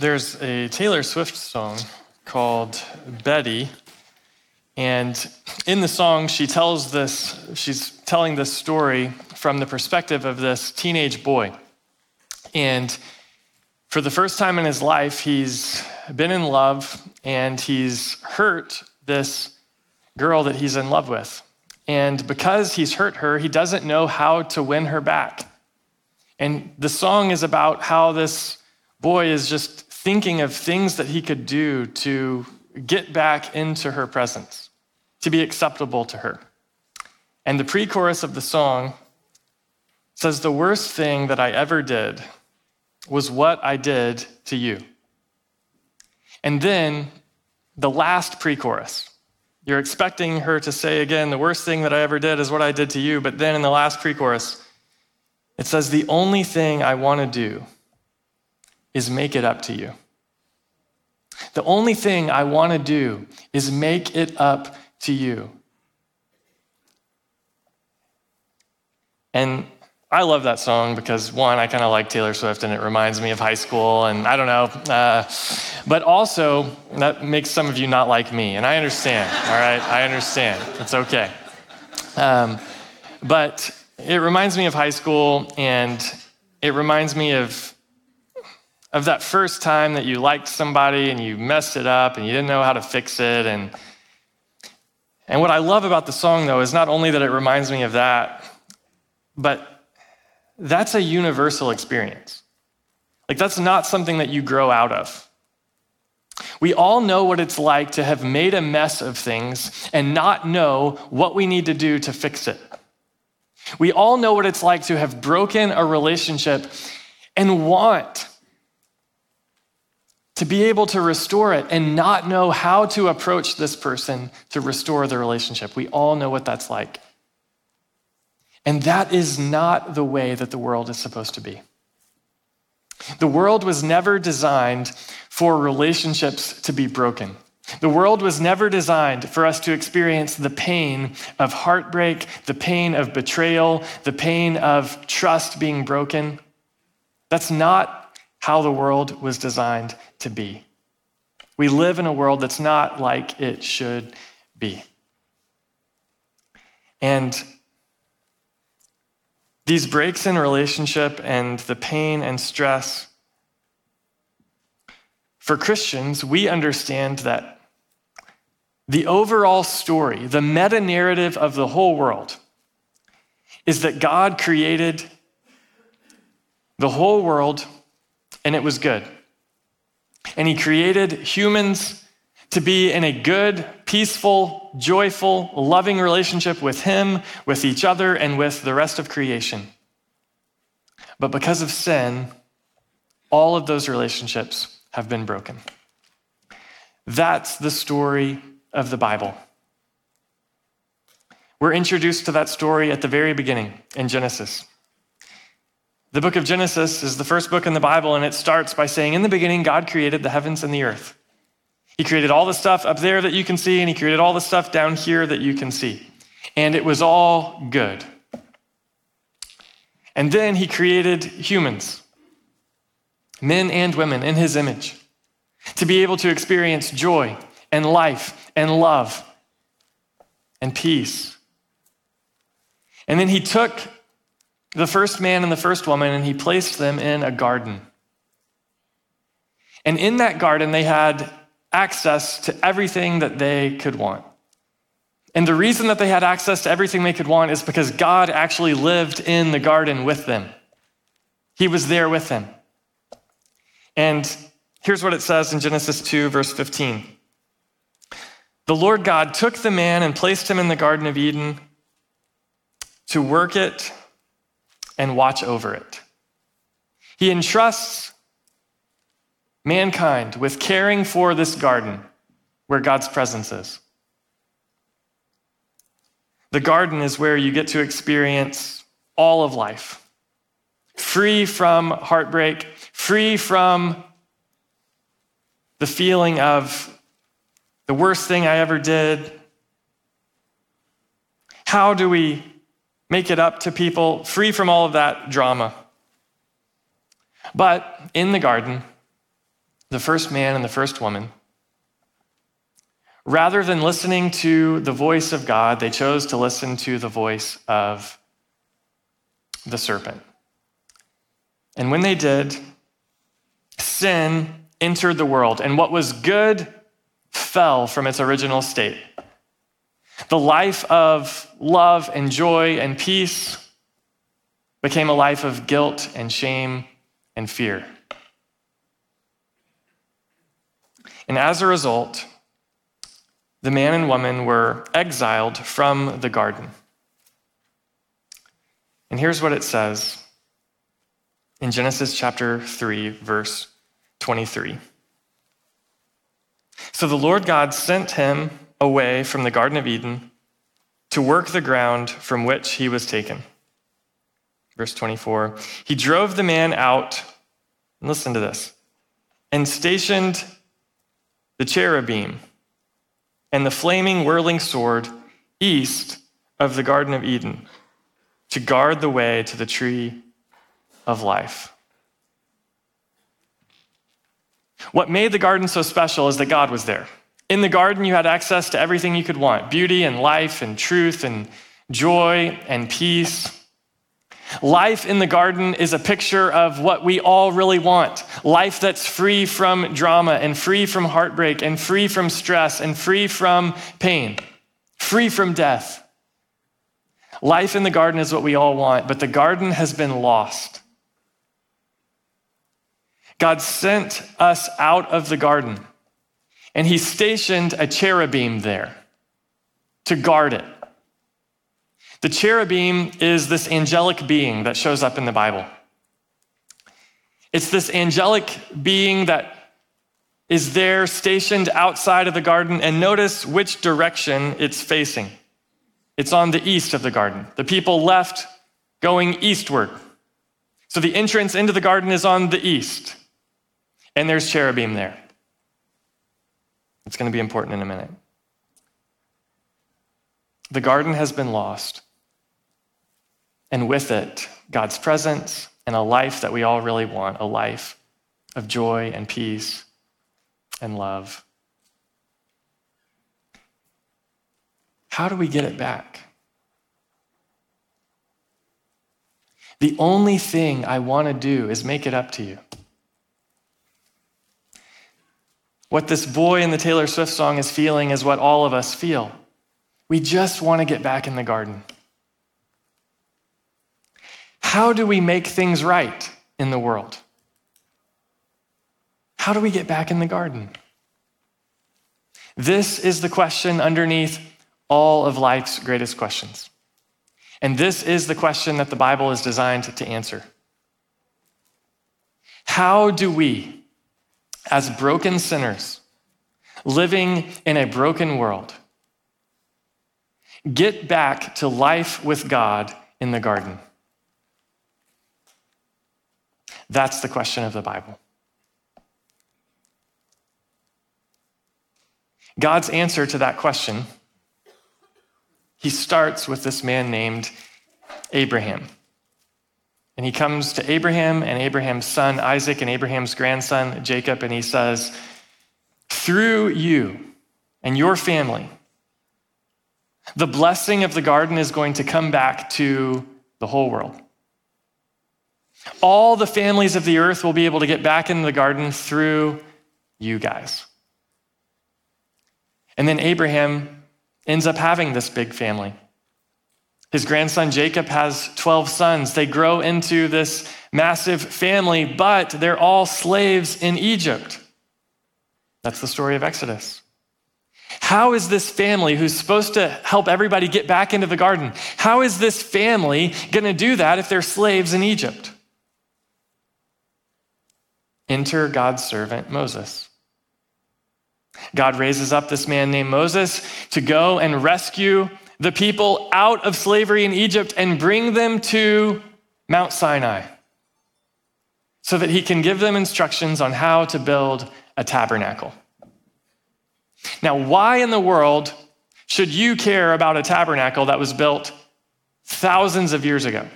There's a Taylor Swift song called Betty. And in the song, she tells this, she's telling this story from the perspective of this teenage boy. And for the first time in his life, he's been in love and he's hurt this girl that he's in love with. And because he's hurt her, he doesn't know how to win her back. And the song is about how this boy is just thinking of things that he could do to get back into her presence, to be acceptable to her. And the pre chorus of the song says, The worst thing that I ever did was what I did to you. And then the last pre chorus. You're expecting her to say again, The worst thing that I ever did is what I did to you. But then in the last pre chorus, it says, The only thing I want to do is make it up to you. The only thing I want to do is make it up to you. And I love that song because one, I kind of like Taylor Swift and it reminds me of high school, and I don't know. Uh, but also, that makes some of you not like me, and I understand, all right? I understand. It's okay. Um, but it reminds me of high school, and it reminds me of of that first time that you liked somebody and you messed it up and you didn't know how to fix it. And, and what I love about the song, though, is not only that it reminds me of that, but that's a universal experience. Like, that's not something that you grow out of. We all know what it's like to have made a mess of things and not know what we need to do to fix it. We all know what it's like to have broken a relationship and want to be able to restore it and not know how to approach this person to restore the relationship. We all know what that's like. And that is not the way that the world is supposed to be. The world was never designed for relationships to be broken. The world was never designed for us to experience the pain of heartbreak, the pain of betrayal, the pain of trust being broken. That's not how the world was designed to be. We live in a world that's not like it should be. And these breaks in relationship and the pain and stress, for Christians, we understand that the overall story, the meta narrative of the whole world, is that God created the whole world and it was good. And he created humans to be in a good, peaceful, joyful, loving relationship with him, with each other, and with the rest of creation. But because of sin, all of those relationships have been broken. That's the story of the Bible. We're introduced to that story at the very beginning in Genesis. The book of Genesis is the first book in the Bible, and it starts by saying, In the beginning, God created the heavens and the earth. He created all the stuff up there that you can see, and He created all the stuff down here that you can see. And it was all good. And then He created humans, men and women, in His image, to be able to experience joy and life and love and peace. And then He took the first man and the first woman, and he placed them in a garden. And in that garden, they had access to everything that they could want. And the reason that they had access to everything they could want is because God actually lived in the garden with them. He was there with them. And here's what it says in Genesis 2, verse 15 The Lord God took the man and placed him in the Garden of Eden to work it and watch over it. He entrusts mankind with caring for this garden where God's presence is. The garden is where you get to experience all of life, free from heartbreak, free from the feeling of the worst thing I ever did. How do we make it up to people, free from all of that drama. But in the garden, the first man and the first woman, rather than listening to the voice of God, they chose to listen to the voice of the serpent. And when they did, sin entered the world, and what was good fell from its original state. The life of love and joy and peace became a life of guilt and shame and fear. And as a result, the man and woman were exiled from the garden. And here's what it says in Genesis chapter 3, verse 23. So the Lord God sent him away from the Garden of Eden to work the ground from which he was taken. Verse 24 He drove the man out, and listen to this, and stationed the cherubim and the flaming, whirling sword east of the Garden of Eden to guard the way to the tree of life. What made the garden so special is that God was there. In the garden, you had access to everything you could want beauty and life and truth and joy and peace. Life in the garden is a picture of what we all really want life that's free from drama and free from heartbreak and free from stress and free from pain, free from death. Life in the garden is what we all want, but the garden has been lost. God sent us out of the garden, and He stationed a cherubim there to guard it. The cherubim is this angelic being that shows up in the Bible. It's this angelic being that is there stationed outside of the garden, and notice which direction it's facing. It's on the east of the garden. The people left going eastward. So the entrance into the garden is on the east, and there's cherubim there. It's going to be important in a minute. The garden has been lost and with it, God's presence and a life that we all really want a life of joy and peace and love. How do we get it back? The only thing I want to do is make it up to you. What this boy in the Taylor Swift song is feeling is what all of us feel. We just want to get back in the garden. How do we make things right in the world? How do we get back in the garden? This is the question underneath all of life's greatest questions. And this is the question that the Bible is designed to answer. How do we, as broken sinners, living in a broken world, get back to life with God in the garden? That's the question of the Bible. God's answer to that question, he starts with this man named Abraham. And he comes to Abraham and Abraham's son Isaac and Abraham's grandson Jacob, and he says, Through you and your family, the blessing of the garden is going to come back to the whole world. All the families of the earth will be able to get back into the garden through you guys. And then Abraham ends up having this big family. His grandson Jacob has 12 sons. They grow into this massive family, but they're all slaves in Egypt. That's the story of Exodus. How is this family who's supposed to help everybody get back into the garden? How is this family going to do that if they're slaves in Egypt? Enter God's servant Moses. God raises up this man named Moses to go and rescue the people out of slavery in Egypt and bring them to Mount Sinai so that he can give them instructions on how to build a tabernacle. Now, why in the world should you care about a tabernacle that was built thousands of years ago?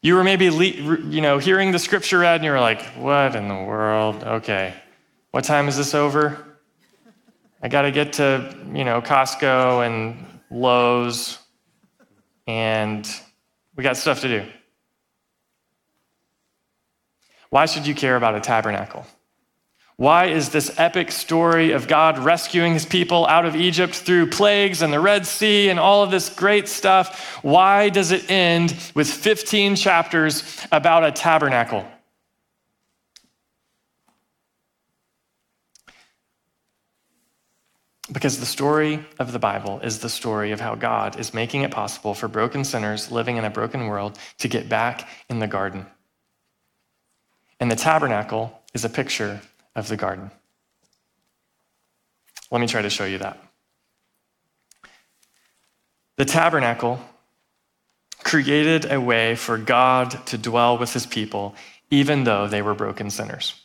You were maybe, you know, hearing the scripture read and you were like, what in the world? Okay. What time is this over? I got to get to, you know, Costco and Lowe's and we got stuff to do. Why should you care about a tabernacle? Why is this epic story of God rescuing his people out of Egypt through plagues and the Red Sea and all of this great stuff? Why does it end with 15 chapters about a tabernacle? Because the story of the Bible is the story of how God is making it possible for broken sinners living in a broken world to get back in the garden. And the tabernacle is a picture of the garden. Let me try to show you that. The tabernacle created a way for God to dwell with his people, even though they were broken sinners.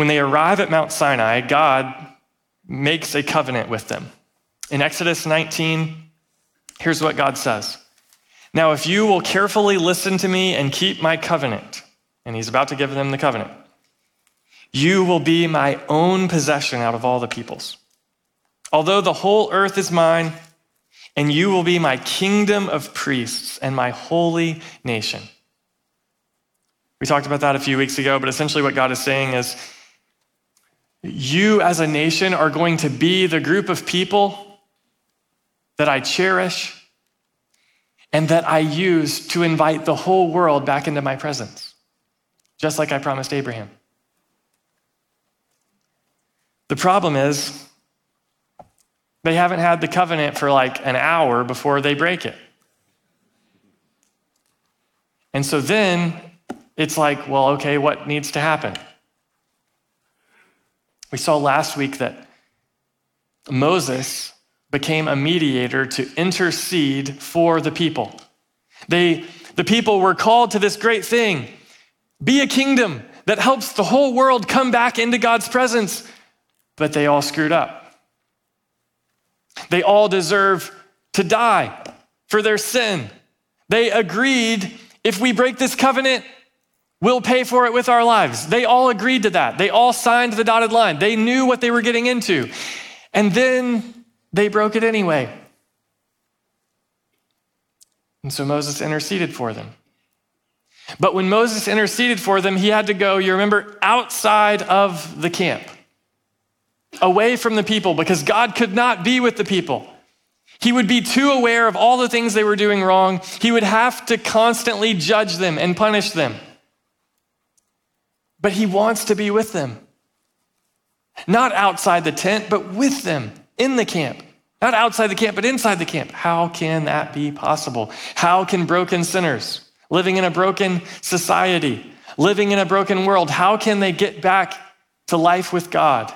When they arrive at Mount Sinai, God makes a covenant with them. In Exodus 19, here's what God says Now, if you will carefully listen to me and keep my covenant, and he's about to give them the covenant, you will be my own possession out of all the peoples. Although the whole earth is mine, and you will be my kingdom of priests and my holy nation. We talked about that a few weeks ago, but essentially what God is saying is you, as a nation, are going to be the group of people that I cherish and that I use to invite the whole world back into my presence, just like I promised Abraham. The problem is, they haven't had the covenant for like an hour before they break it. And so then it's like, well, okay, what needs to happen? We saw last week that Moses became a mediator to intercede for the people. They, the people were called to this great thing be a kingdom that helps the whole world come back into God's presence, but they all screwed up. They all deserve to die for their sin. They agreed if we break this covenant, We'll pay for it with our lives. They all agreed to that. They all signed the dotted line. They knew what they were getting into. And then they broke it anyway. And so Moses interceded for them. But when Moses interceded for them, he had to go, you remember, outside of the camp, away from the people, because God could not be with the people. He would be too aware of all the things they were doing wrong. He would have to constantly judge them and punish them but he wants to be with them. Not outside the tent, but with them in the camp. Not outside the camp, but inside the camp. How can that be possible? How can broken sinners living in a broken society, living in a broken world, how can they get back to life with God?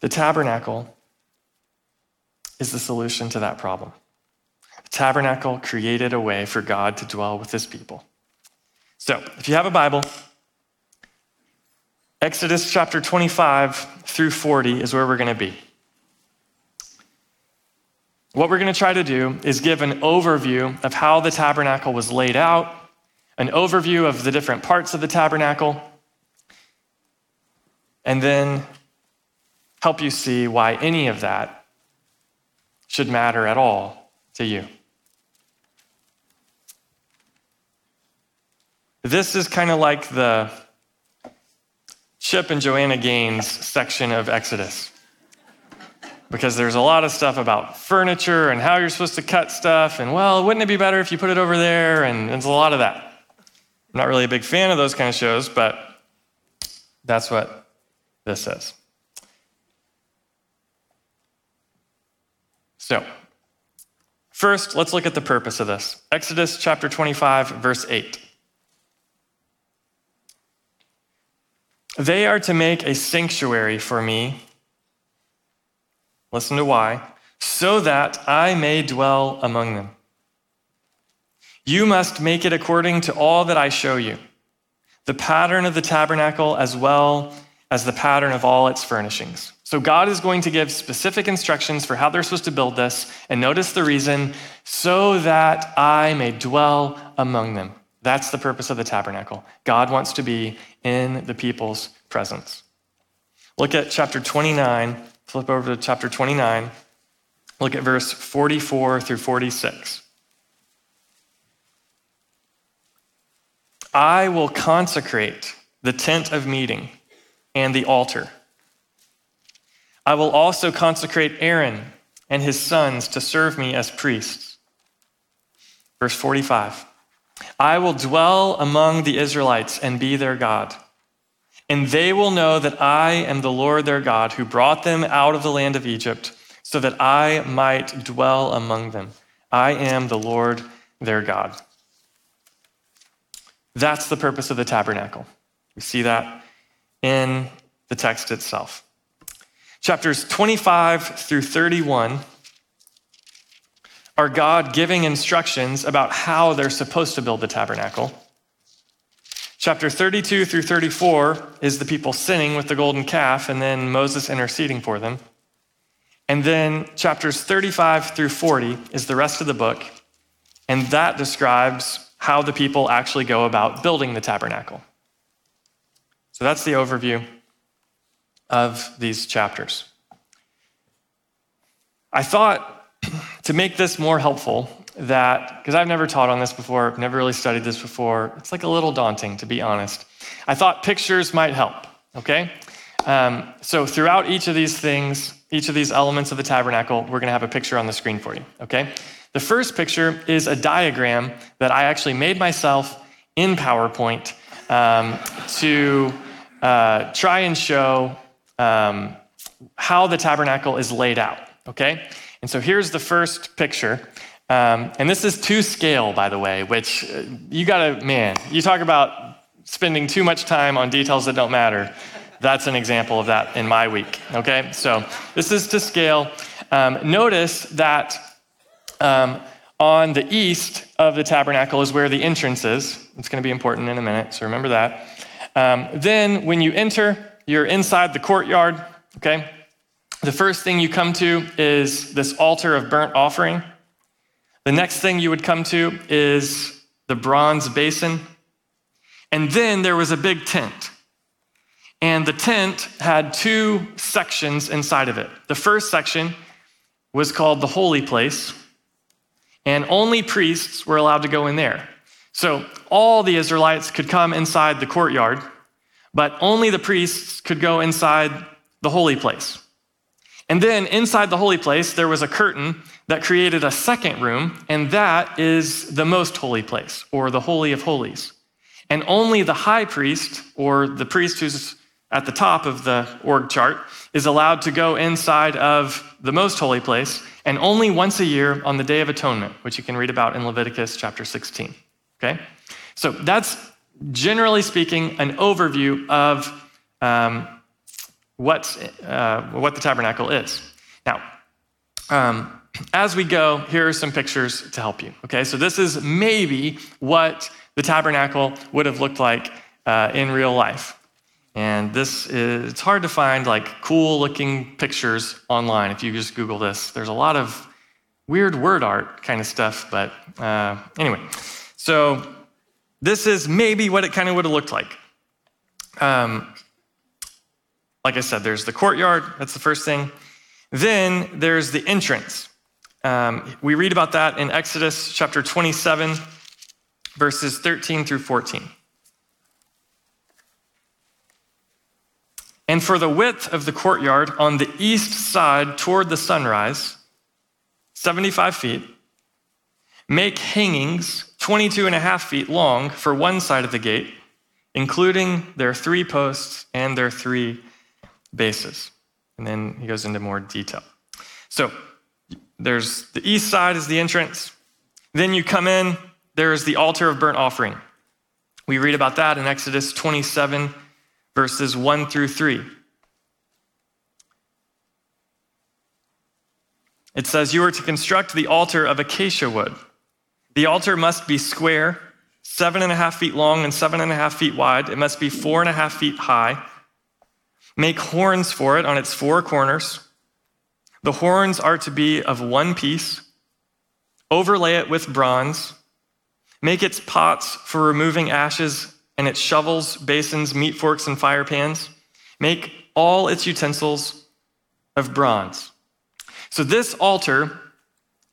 The tabernacle is the solution to that problem. The tabernacle created a way for God to dwell with his people. So, if you have a Bible, Exodus chapter 25 through 40 is where we're going to be. What we're going to try to do is give an overview of how the tabernacle was laid out, an overview of the different parts of the tabernacle, and then help you see why any of that should matter at all to you. This is kind of like the Chip and Joanna Gaines section of Exodus. Because there's a lot of stuff about furniture and how you're supposed to cut stuff, and well, wouldn't it be better if you put it over there? And there's a lot of that. I'm not really a big fan of those kind of shows, but that's what this is. So, first, let's look at the purpose of this. Exodus chapter 25, verse 8. They are to make a sanctuary for me. Listen to why. So that I may dwell among them. You must make it according to all that I show you the pattern of the tabernacle as well as the pattern of all its furnishings. So God is going to give specific instructions for how they're supposed to build this. And notice the reason so that I may dwell among them. That's the purpose of the tabernacle. God wants to be in the people's presence. Look at chapter 29. Flip over to chapter 29. Look at verse 44 through 46. I will consecrate the tent of meeting and the altar. I will also consecrate Aaron and his sons to serve me as priests. Verse 45 I will dwell among the Israelites and be their God. And they will know that I am the Lord their God who brought them out of the land of Egypt so that I might dwell among them. I am the Lord their God. That's the purpose of the tabernacle. We see that in the text itself. Chapters 25 through 31 are God giving instructions about how they're supposed to build the tabernacle. Chapter 32 through 34 is the people sinning with the golden calf and then Moses interceding for them. And then chapters 35 through 40 is the rest of the book, and that describes how the people actually go about building the tabernacle. So that's the overview of these chapters. I thought to make this more helpful, that, because I've never taught on this before, never really studied this before, it's like a little daunting, to be honest. I thought pictures might help, okay? Um, so throughout each of these things, each of these elements of the tabernacle, we're going to have a picture on the screen for you, okay? The first picture is a diagram that I actually made myself in PowerPoint um, to uh, try and show um, how the tabernacle is laid out, okay? And so here's the first picture. Um, and this is to scale, by the way, which uh, you gotta, man, you talk about spending too much time on details that don't matter. That's an example of that in my week, okay? So this is to scale. Um, notice that um, on the east of the tabernacle is where the entrance is. It's going to be important in a minute, so remember that. Um, then, when you enter, you're inside the courtyard, okay? The first thing you come to is this altar of burnt offering. The next thing you would come to is the bronze basin. And then there was a big tent. And the tent had two sections inside of it. The first section was called the holy place, and only priests were allowed to go in there. So all the Israelites could come inside the courtyard, but only the priests could go inside the holy place. And then inside the holy place, there was a curtain that created a second room, and that is the most holy place, or the Holy of Holies. And only the high priest, or the priest who's at the top of the org chart, is allowed to go inside of the most holy place, and only once a year on the Day of Atonement, which you can read about in Leviticus chapter 16. Okay? So that's generally speaking an overview of um, what, uh, what the tabernacle is. Now, um, as we go, here are some pictures to help you. Okay, so this is maybe what the tabernacle would have looked like uh, in real life. And this is, it's hard to find like cool looking pictures online if you just Google this. There's a lot of weird word art kind of stuff, but uh, anyway. So this is maybe what it kind of would have looked like. Um, like I said, there's the courtyard, that's the first thing. Then there's the entrance. Um, we read about that in Exodus chapter 27, verses 13 through 14. And for the width of the courtyard on the east side toward the sunrise, 75 feet, make hangings 22 and a half feet long for one side of the gate, including their three posts and their three bases. And then he goes into more detail. So there's the east side is the entrance. Then you come in, there's the altar of burnt offering. We read about that in Exodus 27 verses 1 through 3. It says, You are to construct the altar of acacia wood. The altar must be square, seven and a half feet long and seven and a half feet wide. It must be four and a half feet high. Make horns for it on its four corners. The horns are to be of one piece. Overlay it with bronze. Make its pots for removing ashes and its shovels, basins, meat forks, and fire pans. Make all its utensils of bronze. So, this altar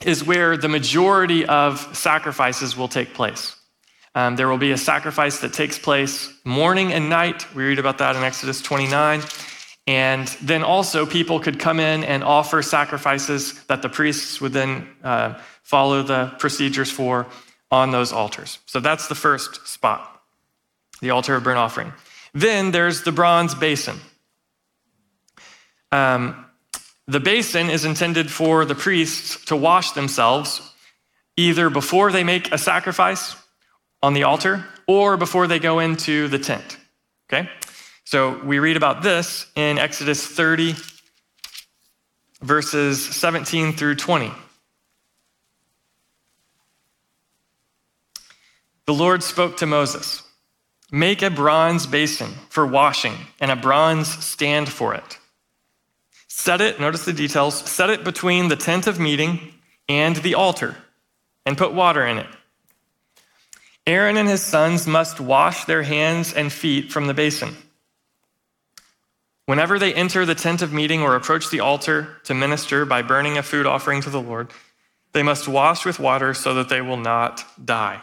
is where the majority of sacrifices will take place. Um, there will be a sacrifice that takes place morning and night. We read about that in Exodus 29. And then also, people could come in and offer sacrifices that the priests would then uh, follow the procedures for on those altars. So that's the first spot, the altar of burnt offering. Then there's the bronze basin. Um, the basin is intended for the priests to wash themselves either before they make a sacrifice on the altar or before they go into the tent. Okay? So we read about this in Exodus 30, verses 17 through 20. The Lord spoke to Moses Make a bronze basin for washing and a bronze stand for it. Set it, notice the details, set it between the tent of meeting and the altar and put water in it. Aaron and his sons must wash their hands and feet from the basin. Whenever they enter the tent of meeting or approach the altar to minister by burning a food offering to the Lord, they must wash with water so that they will not die.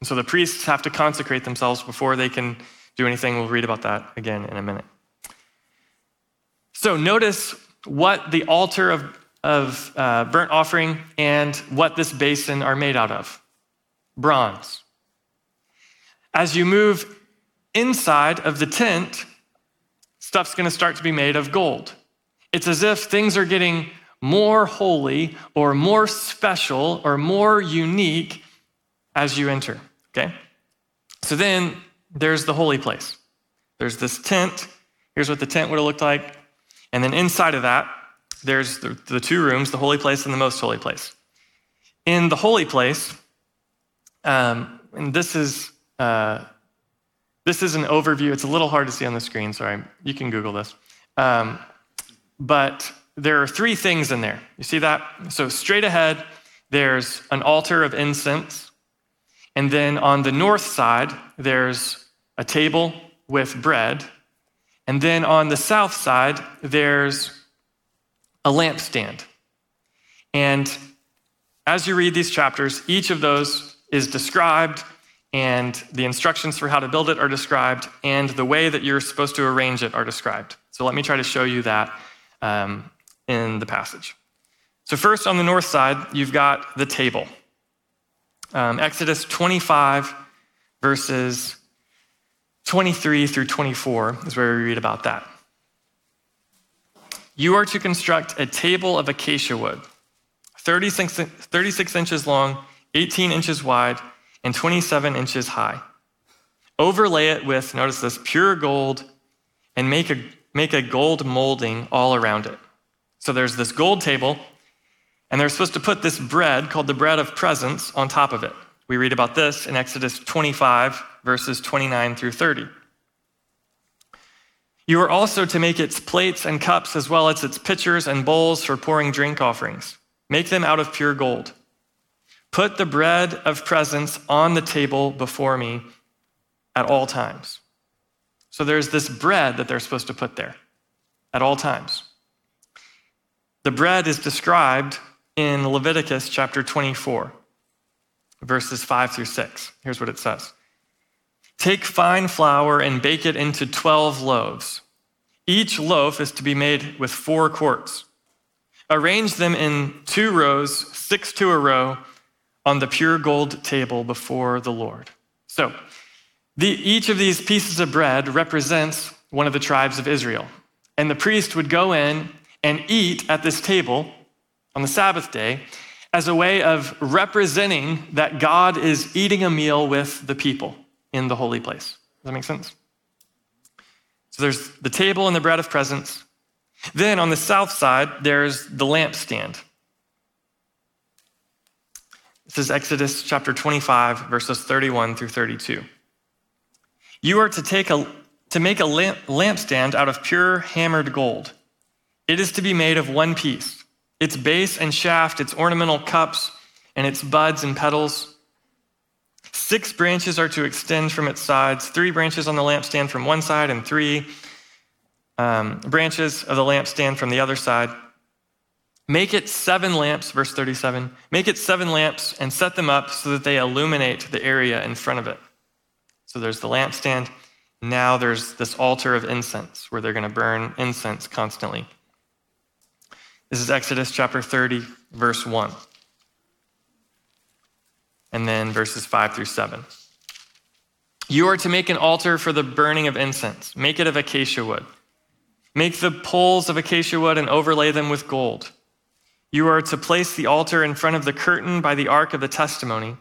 And so the priests have to consecrate themselves before they can do anything. We'll read about that again in a minute. So notice what the altar of, of uh, burnt offering and what this basin are made out of bronze. As you move inside of the tent, stuff's going to start to be made of gold. It's as if things are getting more holy or more special or more unique as you enter, okay? So then there's the holy place. There's this tent. Here's what the tent would have looked like. And then inside of that, there's the, the two rooms, the holy place and the most holy place. In the holy place, um, and this is uh, this is an overview. It's a little hard to see on the screen. Sorry, you can Google this. Um, but there are three things in there. You see that? So straight ahead, there's an altar of incense, and then on the north side, there's a table with bread, and then on the south side, there's a lampstand. And as you read these chapters, each of those is described, and the instructions for how to build it are described, and the way that you're supposed to arrange it are described. So let me try to show you that um, in the passage. So, first on the north side, you've got the table. Um, Exodus 25, verses 23 through 24 is where we read about that. You are to construct a table of acacia wood, 36, 36 inches long 18 inches wide and 27 inches high. Overlay it with, notice this, pure gold and make a, make a gold molding all around it. So there's this gold table, and they're supposed to put this bread called the bread of presence on top of it. We read about this in Exodus 25, verses 29 through 30. You are also to make its plates and cups as well as its pitchers and bowls for pouring drink offerings. Make them out of pure gold. Put the bread of presence on the table before me at all times. So there's this bread that they're supposed to put there at all times. The bread is described in Leviticus chapter 24, verses 5 through 6. Here's what it says Take fine flour and bake it into 12 loaves. Each loaf is to be made with four quarts. Arrange them in two rows, six to a row on the pure gold table before the Lord. So, the, each of these pieces of bread represents one of the tribes of Israel. And the priest would go in and eat at this table on the Sabbath day as a way of representing that God is eating a meal with the people in the holy place. Does that make sense? So there's the table and the bread of presence. Then on the south side, there's the lampstand. This is Exodus chapter 25, verses 31 through 32. You are to take a to make a lamp- lampstand out of pure hammered gold. It is to be made of one piece its base and shaft, its ornamental cups, and its buds and petals. Six branches are to extend from its sides, three branches on the lampstand from one side, and three um, branches of the lampstand from the other side. Make it seven lamps, verse 37. Make it seven lamps and set them up so that they illuminate the area in front of it. So there's the lampstand. Now there's this altar of incense where they're going to burn incense constantly. This is Exodus chapter 30, verse 1. And then verses 5 through 7. You are to make an altar for the burning of incense. Make it of acacia wood. Make the poles of acacia wood and overlay them with gold. You are to place the altar in front of the curtain by the ark of the testimony,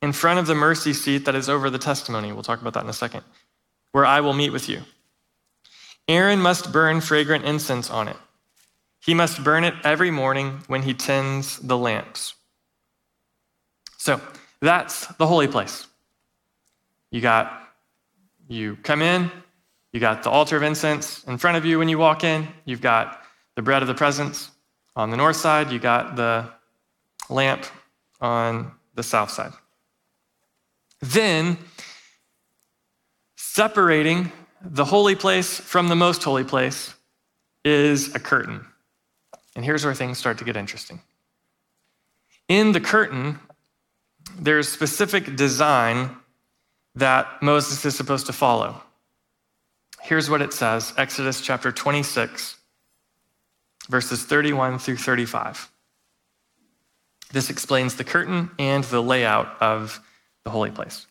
in front of the mercy seat that is over the testimony. We'll talk about that in a second, where I will meet with you. Aaron must burn fragrant incense on it. He must burn it every morning when he tends the lamps. So that's the holy place. You got, you come in, you got the altar of incense in front of you when you walk in, you've got the bread of the presence on the north side, you got the lamp on the south side. Then, separating the holy place from the most holy place is a curtain. And here's where things start to get interesting. In the curtain, there's specific design that Moses is supposed to follow. Here's what it says Exodus chapter 26, verses 31 through 35. This explains the curtain and the layout of the holy place.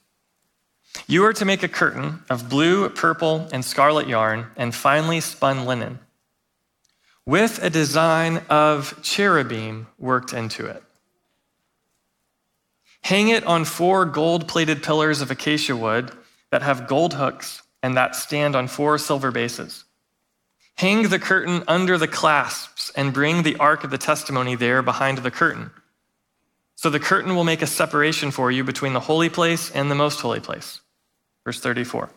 You are to make a curtain of blue, purple, and scarlet yarn and finely spun linen with a design of cherubim worked into it. Hang it on four gold plated pillars of acacia wood that have gold hooks and that stand on four silver bases. Hang the curtain under the clasps and bring the ark of the testimony there behind the curtain. So the curtain will make a separation for you between the holy place and the most holy place. Verse 34.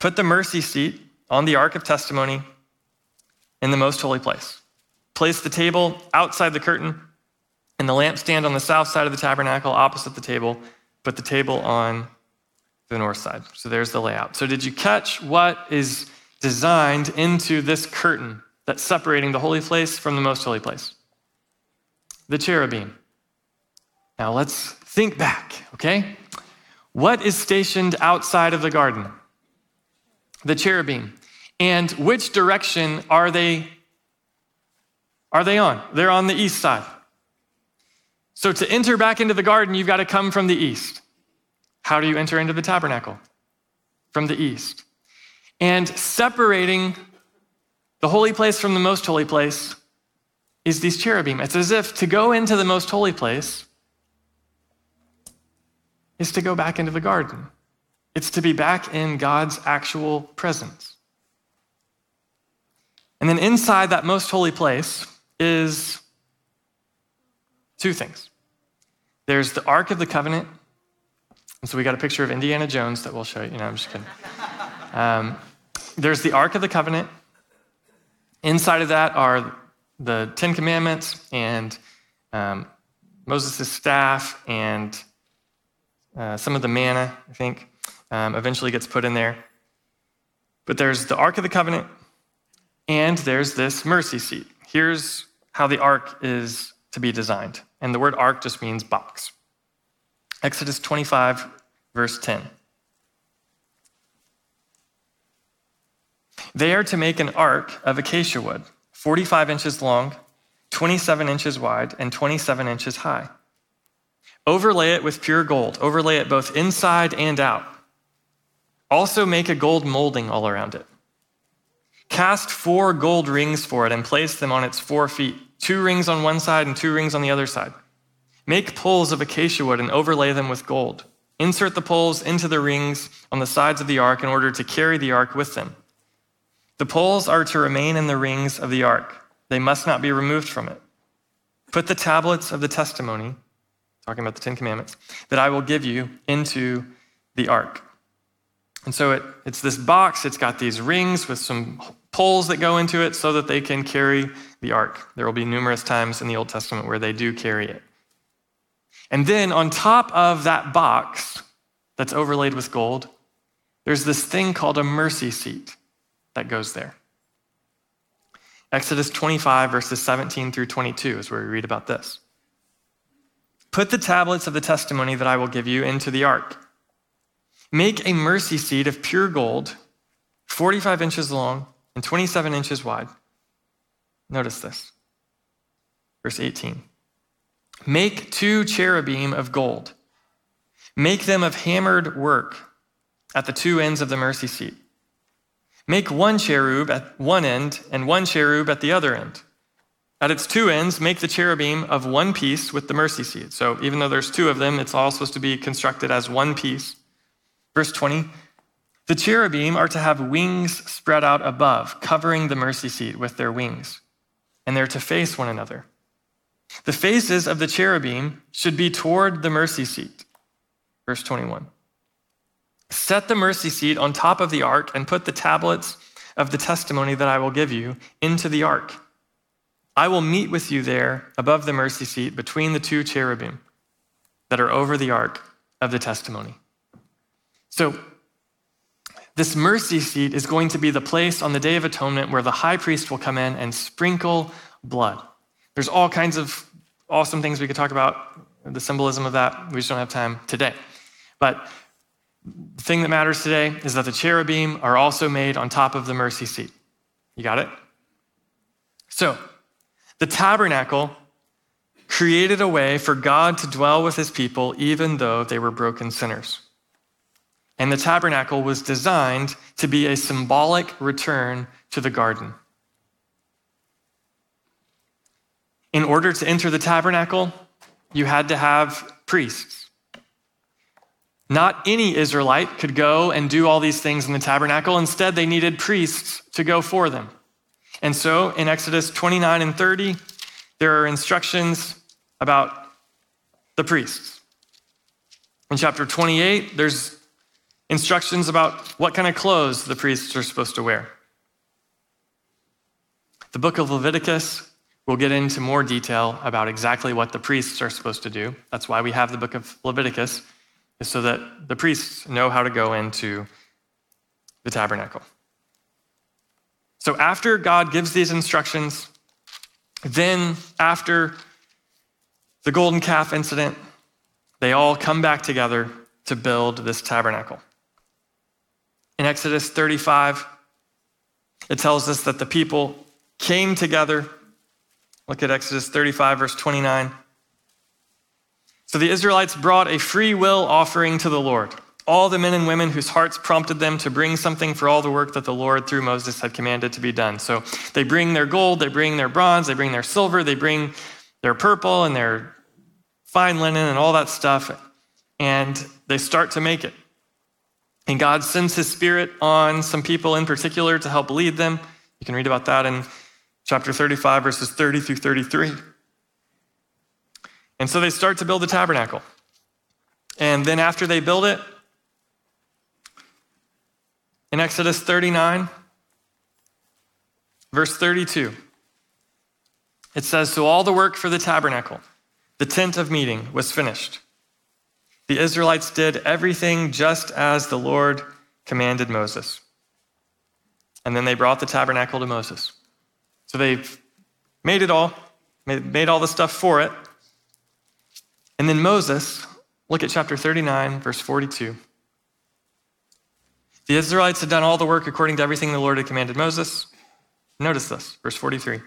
Put the mercy seat on the ark of testimony in the most holy place. Place the table outside the curtain and the lampstand on the south side of the tabernacle opposite the table. Put the table on the north side. So there's the layout. So, did you catch what is designed into this curtain that's separating the holy place from the most holy place? The cherubim. Now, let's think back, okay? What is stationed outside of the garden? The cherubim. And which direction are they are they on? They're on the east side. So to enter back into the garden, you've got to come from the east. How do you enter into the tabernacle? From the east. And separating the holy place from the most holy place is these cherubim. It's as if to go into the most holy place is to go back into the garden. It's to be back in God's actual presence. And then inside that most holy place is two things. There's the Ark of the Covenant. And so we got a picture of Indiana Jones that we'll show you. No, I'm just kidding. Um, there's the Ark of the Covenant. Inside of that are the Ten Commandments and um, Moses' staff and uh, some of the manna, I think, um, eventually gets put in there. But there's the Ark of the Covenant, and there's this mercy seat. Here's how the ark is to be designed. And the word ark just means box. Exodus 25, verse 10. They are to make an ark of acacia wood, 45 inches long, 27 inches wide, and 27 inches high. Overlay it with pure gold, overlay it both inside and out. Also, make a gold molding all around it. Cast four gold rings for it and place them on its four feet, two rings on one side and two rings on the other side. Make poles of acacia wood and overlay them with gold. Insert the poles into the rings on the sides of the ark in order to carry the ark with them. The poles are to remain in the rings of the ark, they must not be removed from it. Put the tablets of the testimony, talking about the Ten Commandments, that I will give you into the ark. And so it, it's this box, it's got these rings with some poles that go into it so that they can carry the ark. There will be numerous times in the Old Testament where they do carry it. And then on top of that box that's overlaid with gold, there's this thing called a mercy seat that goes there. Exodus 25, verses 17 through 22 is where we read about this. Put the tablets of the testimony that I will give you into the ark. Make a mercy seat of pure gold, 45 inches long and 27 inches wide. Notice this. Verse 18. Make two cherubim of gold. Make them of hammered work at the two ends of the mercy seat. Make one cherub at one end and one cherub at the other end. At its two ends, make the cherubim of one piece with the mercy seat. So even though there's two of them, it's all supposed to be constructed as one piece. Verse 20 The cherubim are to have wings spread out above, covering the mercy seat with their wings, and they're to face one another. The faces of the cherubim should be toward the mercy seat. Verse 21. Set the mercy seat on top of the ark and put the tablets of the testimony that I will give you into the ark. I will meet with you there above the mercy seat between the two cherubim that are over the ark of the testimony. So, this mercy seat is going to be the place on the Day of Atonement where the high priest will come in and sprinkle blood. There's all kinds of awesome things we could talk about, the symbolism of that. We just don't have time today. But the thing that matters today is that the cherubim are also made on top of the mercy seat. You got it? So, the tabernacle created a way for God to dwell with his people even though they were broken sinners. And the tabernacle was designed to be a symbolic return to the garden. In order to enter the tabernacle, you had to have priests. Not any Israelite could go and do all these things in the tabernacle. Instead, they needed priests to go for them. And so in Exodus 29 and 30, there are instructions about the priests. In chapter 28, there's instructions about what kind of clothes the priests are supposed to wear. The book of Leviticus will get into more detail about exactly what the priests are supposed to do. That's why we have the book of Leviticus, is so that the priests know how to go into the tabernacle. So after God gives these instructions, then after the golden calf incident, they all come back together to build this tabernacle. In Exodus 35, it tells us that the people came together. Look at Exodus 35, verse 29. So the Israelites brought a free will offering to the Lord. All the men and women whose hearts prompted them to bring something for all the work that the Lord through Moses had commanded to be done. So they bring their gold, they bring their bronze, they bring their silver, they bring their purple and their fine linen and all that stuff, and they start to make it. And God sends his spirit on some people in particular to help lead them. You can read about that in chapter 35, verses 30 through 33. And so they start to build the tabernacle. And then after they build it, in Exodus 39, verse 32, it says So all the work for the tabernacle, the tent of meeting, was finished. The Israelites did everything just as the Lord commanded Moses. And then they brought the tabernacle to Moses. So they made it all, made all the stuff for it. And then Moses, look at chapter 39, verse 42. The Israelites had done all the work according to everything the Lord had commanded Moses. Notice this, verse 43.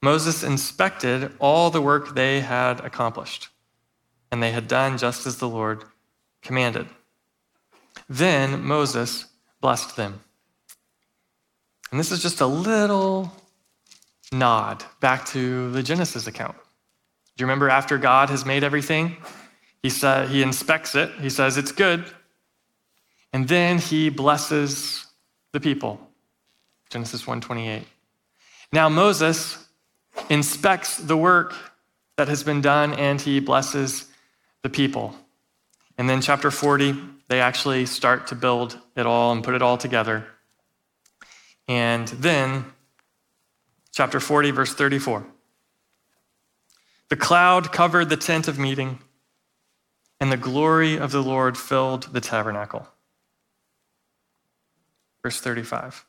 Moses inspected all the work they had accomplished and they had done just as the Lord commanded. Then Moses blessed them. And this is just a little nod back to the Genesis account. Do you remember after God has made everything? He, said, he inspects it, he says it's good, and then he blesses the people. Genesis 1:28. Now Moses inspects the work that has been done and he blesses the people. And then, chapter 40, They actually start to build it all and put it all together. And then, chapter 40, verse 34. The cloud covered the tent of meeting, and the glory of the Lord filled the tabernacle. Verse 35.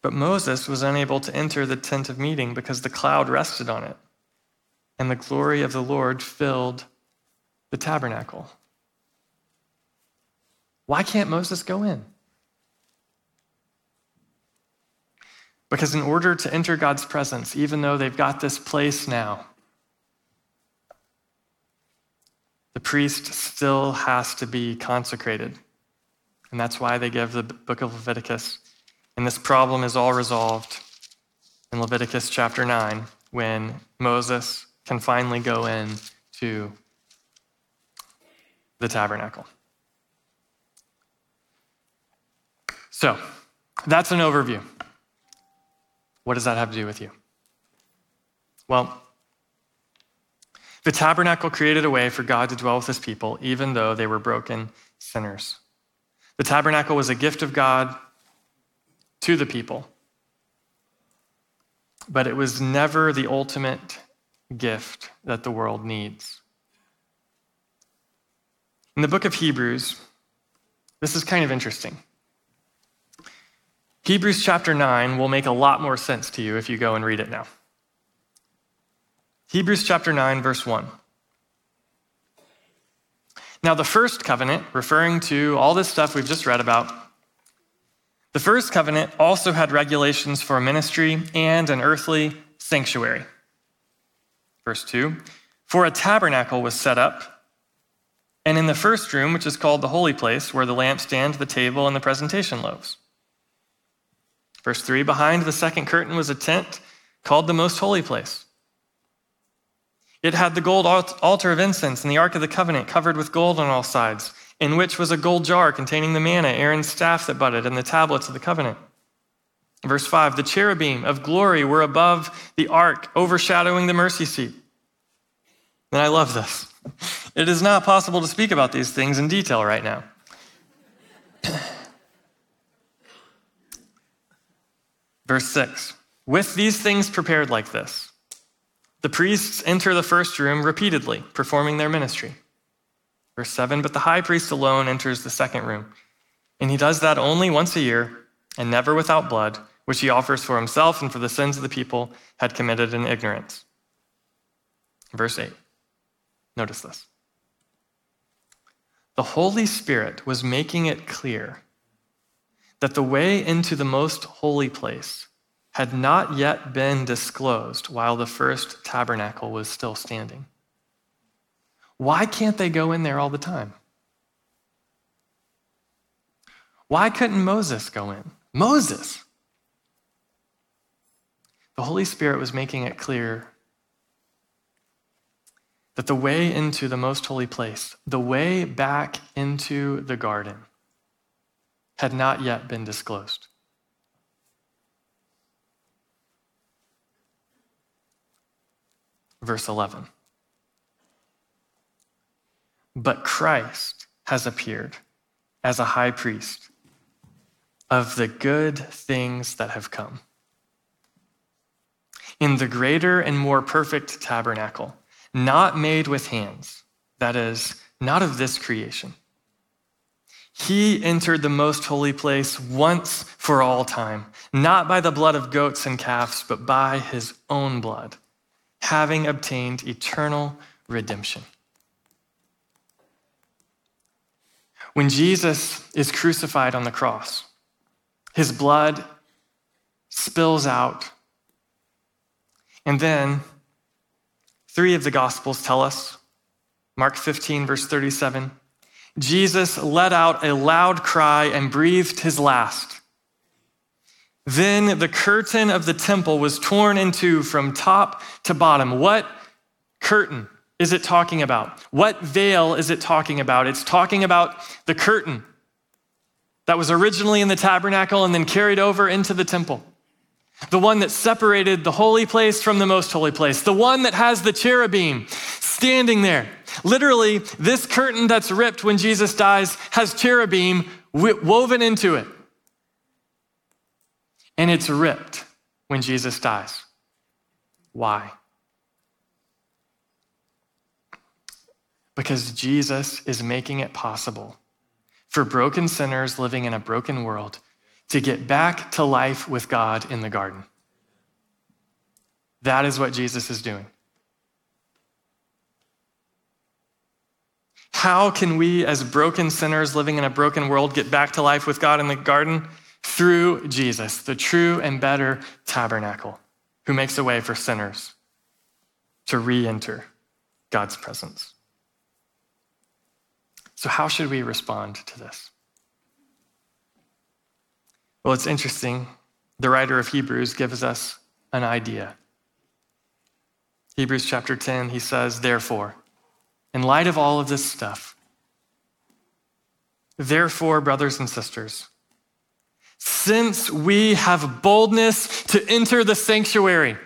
But Moses was unable to enter the tent of meeting because the cloud rested on it, and the glory of the Lord filled the tabernacle. Why can't Moses go in? Because in order to enter God's presence, even though they've got this place now, the priest still has to be consecrated. And that's why they give the book of Leviticus. And this problem is all resolved in Leviticus chapter 9 when Moses can finally go in to the tabernacle. So, that's an overview. What does that have to do with you? Well, the tabernacle created a way for God to dwell with his people, even though they were broken sinners. The tabernacle was a gift of God to the people, but it was never the ultimate gift that the world needs. In the book of Hebrews, this is kind of interesting. Hebrews chapter 9 will make a lot more sense to you if you go and read it now. Hebrews chapter 9, verse 1. Now, the first covenant, referring to all this stuff we've just read about, the first covenant also had regulations for ministry and an earthly sanctuary. Verse 2 For a tabernacle was set up, and in the first room, which is called the holy place, were the lampstand, the table, and the presentation loaves. Verse 3 Behind the second curtain was a tent called the most holy place. It had the gold altar of incense and the ark of the covenant covered with gold on all sides, in which was a gold jar containing the manna, Aaron's staff that budded, and the tablets of the covenant. Verse 5 The cherubim of glory were above the ark, overshadowing the mercy seat. And I love this. It is not possible to speak about these things in detail right now. Verse 6 With these things prepared like this, the priests enter the first room repeatedly, performing their ministry. Verse 7 But the high priest alone enters the second room, and he does that only once a year, and never without blood, which he offers for himself and for the sins of the people had committed in ignorance. Verse 8. Notice this. The Holy Spirit was making it clear that the way into the most holy place had not yet been disclosed while the first tabernacle was still standing. Why can't they go in there all the time? Why couldn't Moses go in? Moses! The Holy Spirit was making it clear that the way into the most holy place, the way back into the garden, had not yet been disclosed. Verse 11. But Christ has appeared as a high priest of the good things that have come. In the greater and more perfect tabernacle, not made with hands, that is, not of this creation he entered the most holy place once for all time, not by the blood of goats and calves, but by his own blood, having obtained eternal redemption. When Jesus is crucified on the cross, his blood spills out. And then three of the Gospels tell us Mark 15, verse 37 Jesus let out a loud cry and breathed his last. Then the curtain of the temple was torn in two from top to bottom. What curtain is it talking about? What veil is it talking about? It's talking about the curtain that was originally in the tabernacle and then carried over into the temple. The one that separated the holy place from the most holy place. The one that has the cherubim standing there Literally, this curtain that's ripped when Jesus dies has cherubim woven into it. And it's ripped when Jesus dies. Why? Because Jesus is making it possible for broken sinners living in a broken world to get back to life with God in the garden. That is what Jesus is doing. How can we, as broken sinners living in a broken world, get back to life with God in the garden? Through Jesus, the true and better tabernacle, who makes a way for sinners to re enter God's presence. So, how should we respond to this? Well, it's interesting. The writer of Hebrews gives us an idea. Hebrews chapter 10, he says, Therefore, in light of all of this stuff, therefore, brothers and sisters, since we have boldness to enter the sanctuary,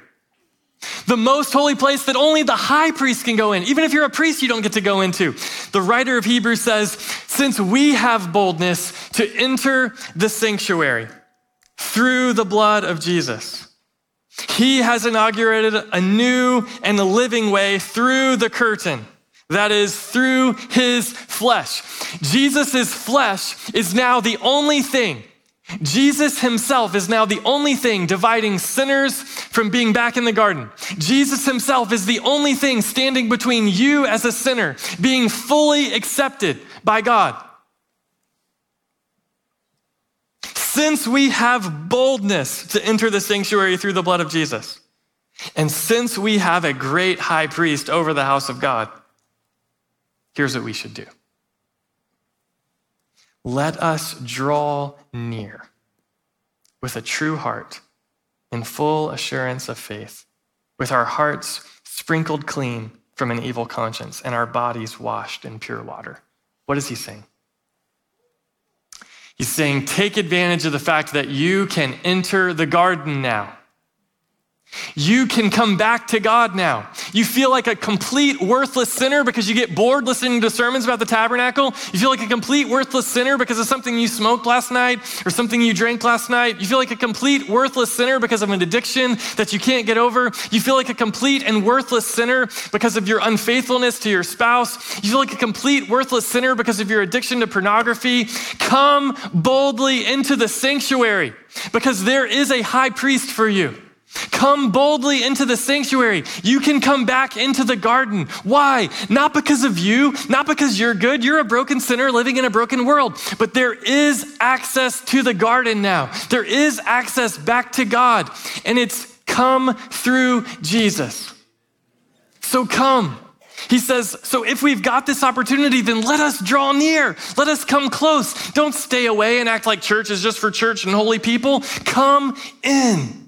the most holy place that only the high priest can go in. Even if you're a priest, you don't get to go into. The writer of Hebrews says, since we have boldness to enter the sanctuary through the blood of Jesus, he has inaugurated a new and a living way through the curtain. That is through his flesh. Jesus' flesh is now the only thing Jesus himself is now the only thing dividing sinners from being back in the garden. Jesus himself is the only thing standing between you as a sinner being fully accepted by God. Since we have boldness to enter the sanctuary through the blood of Jesus, and since we have a great high priest over the house of God, here's what we should do. Let us draw near with a true heart in full assurance of faith, with our hearts sprinkled clean from an evil conscience and our bodies washed in pure water. What is he saying? He's saying, take advantage of the fact that you can enter the garden now. You can come back to God now. You feel like a complete worthless sinner because you get bored listening to sermons about the tabernacle. You feel like a complete worthless sinner because of something you smoked last night or something you drank last night. You feel like a complete worthless sinner because of an addiction that you can't get over. You feel like a complete and worthless sinner because of your unfaithfulness to your spouse. You feel like a complete worthless sinner because of your addiction to pornography. Come boldly into the sanctuary because there is a high priest for you. Come boldly into the sanctuary. You can come back into the garden. Why? Not because of you, not because you're good. You're a broken sinner living in a broken world. But there is access to the garden now. There is access back to God. And it's come through Jesus. So come. He says, So if we've got this opportunity, then let us draw near. Let us come close. Don't stay away and act like church is just for church and holy people. Come in.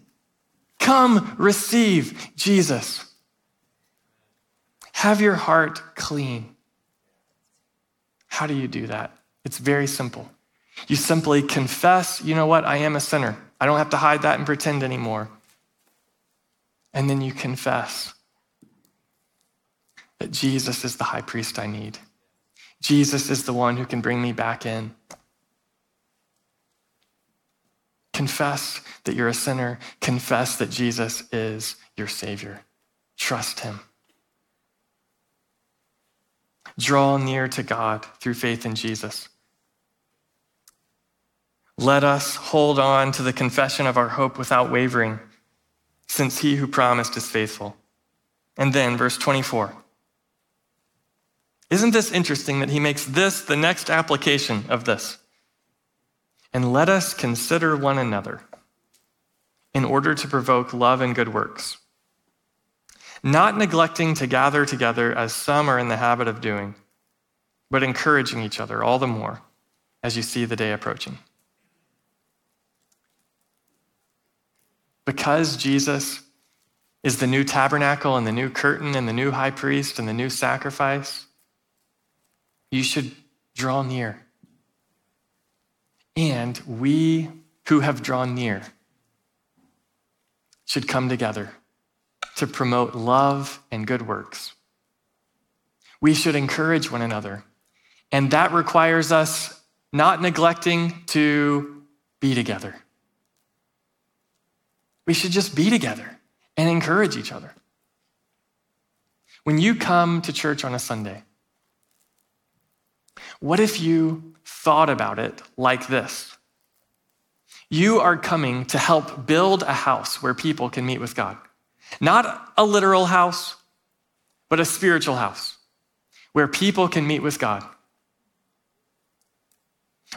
Come receive Jesus. Have your heart clean. How do you do that? It's very simple. You simply confess, you know what, I am a sinner. I don't have to hide that and pretend anymore. And then you confess that Jesus is the high priest I need. Jesus is the one who can bring me back in. Confess that you're a sinner. Confess that Jesus is your Savior. Trust Him. Draw near to God through faith in Jesus. Let us hold on to the confession of our hope without wavering, since He who promised is faithful. And then, verse 24. Isn't this interesting that he makes this the next application of this? And let us consider one another in order to provoke love and good works, not neglecting to gather together as some are in the habit of doing, but encouraging each other all the more as you see the day approaching. Because Jesus is the new tabernacle and the new curtain and the new high priest and the new sacrifice, you should draw near and we who have drawn near should come together to promote love and good works. we should encourage one another. And that requires us not neglecting to be together. We should just be together and encourage each other. When you come to church on a Sunday, what if you thought about it like this? You are coming to help build a house where people can meet with God. Not a literal house, but a spiritual house where people can meet with God.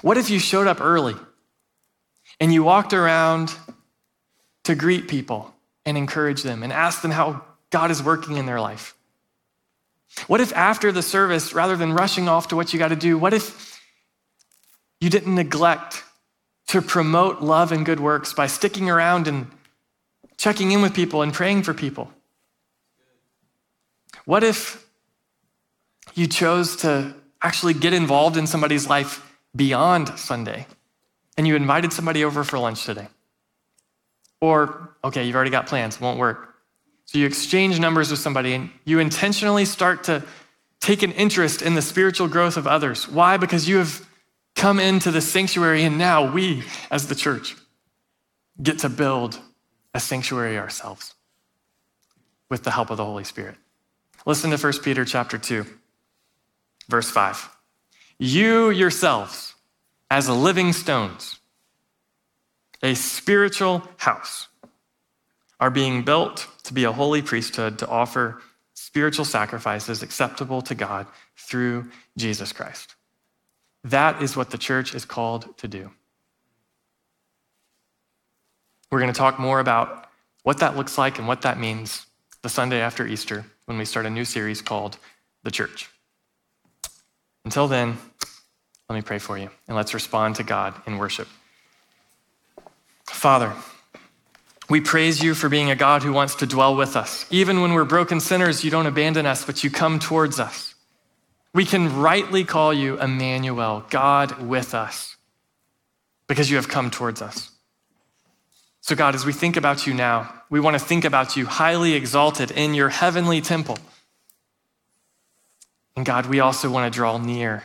What if you showed up early and you walked around to greet people and encourage them and ask them how God is working in their life? What if after the service, rather than rushing off to what you got to do, what if you didn't neglect to promote love and good works by sticking around and checking in with people and praying for people? What if you chose to actually get involved in somebody's life beyond Sunday and you invited somebody over for lunch today? Or, okay, you've already got plans, won't work. So you exchange numbers with somebody and you intentionally start to take an interest in the spiritual growth of others. Why? Because you have come into the sanctuary and now we, as the church, get to build a sanctuary ourselves with the help of the Holy Spirit. Listen to 1 Peter chapter 2, verse 5. You yourselves, as living stones, a spiritual house, are being built to be a holy priesthood to offer spiritual sacrifices acceptable to God through Jesus Christ. That is what the church is called to do. We're going to talk more about what that looks like and what that means the Sunday after Easter when we start a new series called The Church. Until then, let me pray for you and let's respond to God in worship. Father, we praise you for being a God who wants to dwell with us. Even when we're broken sinners, you don't abandon us, but you come towards us. We can rightly call you Emmanuel, God with us, because you have come towards us. So, God, as we think about you now, we want to think about you highly exalted in your heavenly temple. And God, we also want to draw near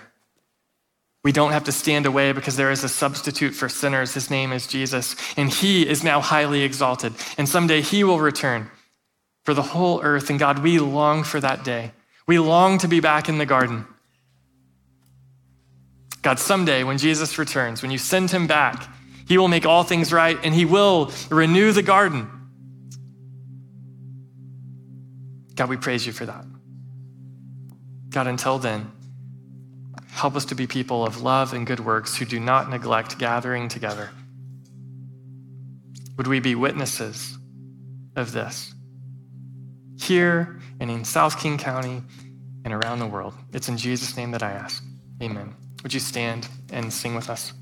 we don't have to stand away because there is a substitute for sinners. His name is Jesus, and he is now highly exalted. And someday he will return for the whole earth. And God, we long for that day. We long to be back in the garden. God, someday when Jesus returns, when you send him back, he will make all things right and he will renew the garden. God, we praise you for that. God, until then, Help us to be people of love and good works who do not neglect gathering together. Would we be witnesses of this here and in South King County and around the world? It's in Jesus' name that I ask. Amen. Would you stand and sing with us?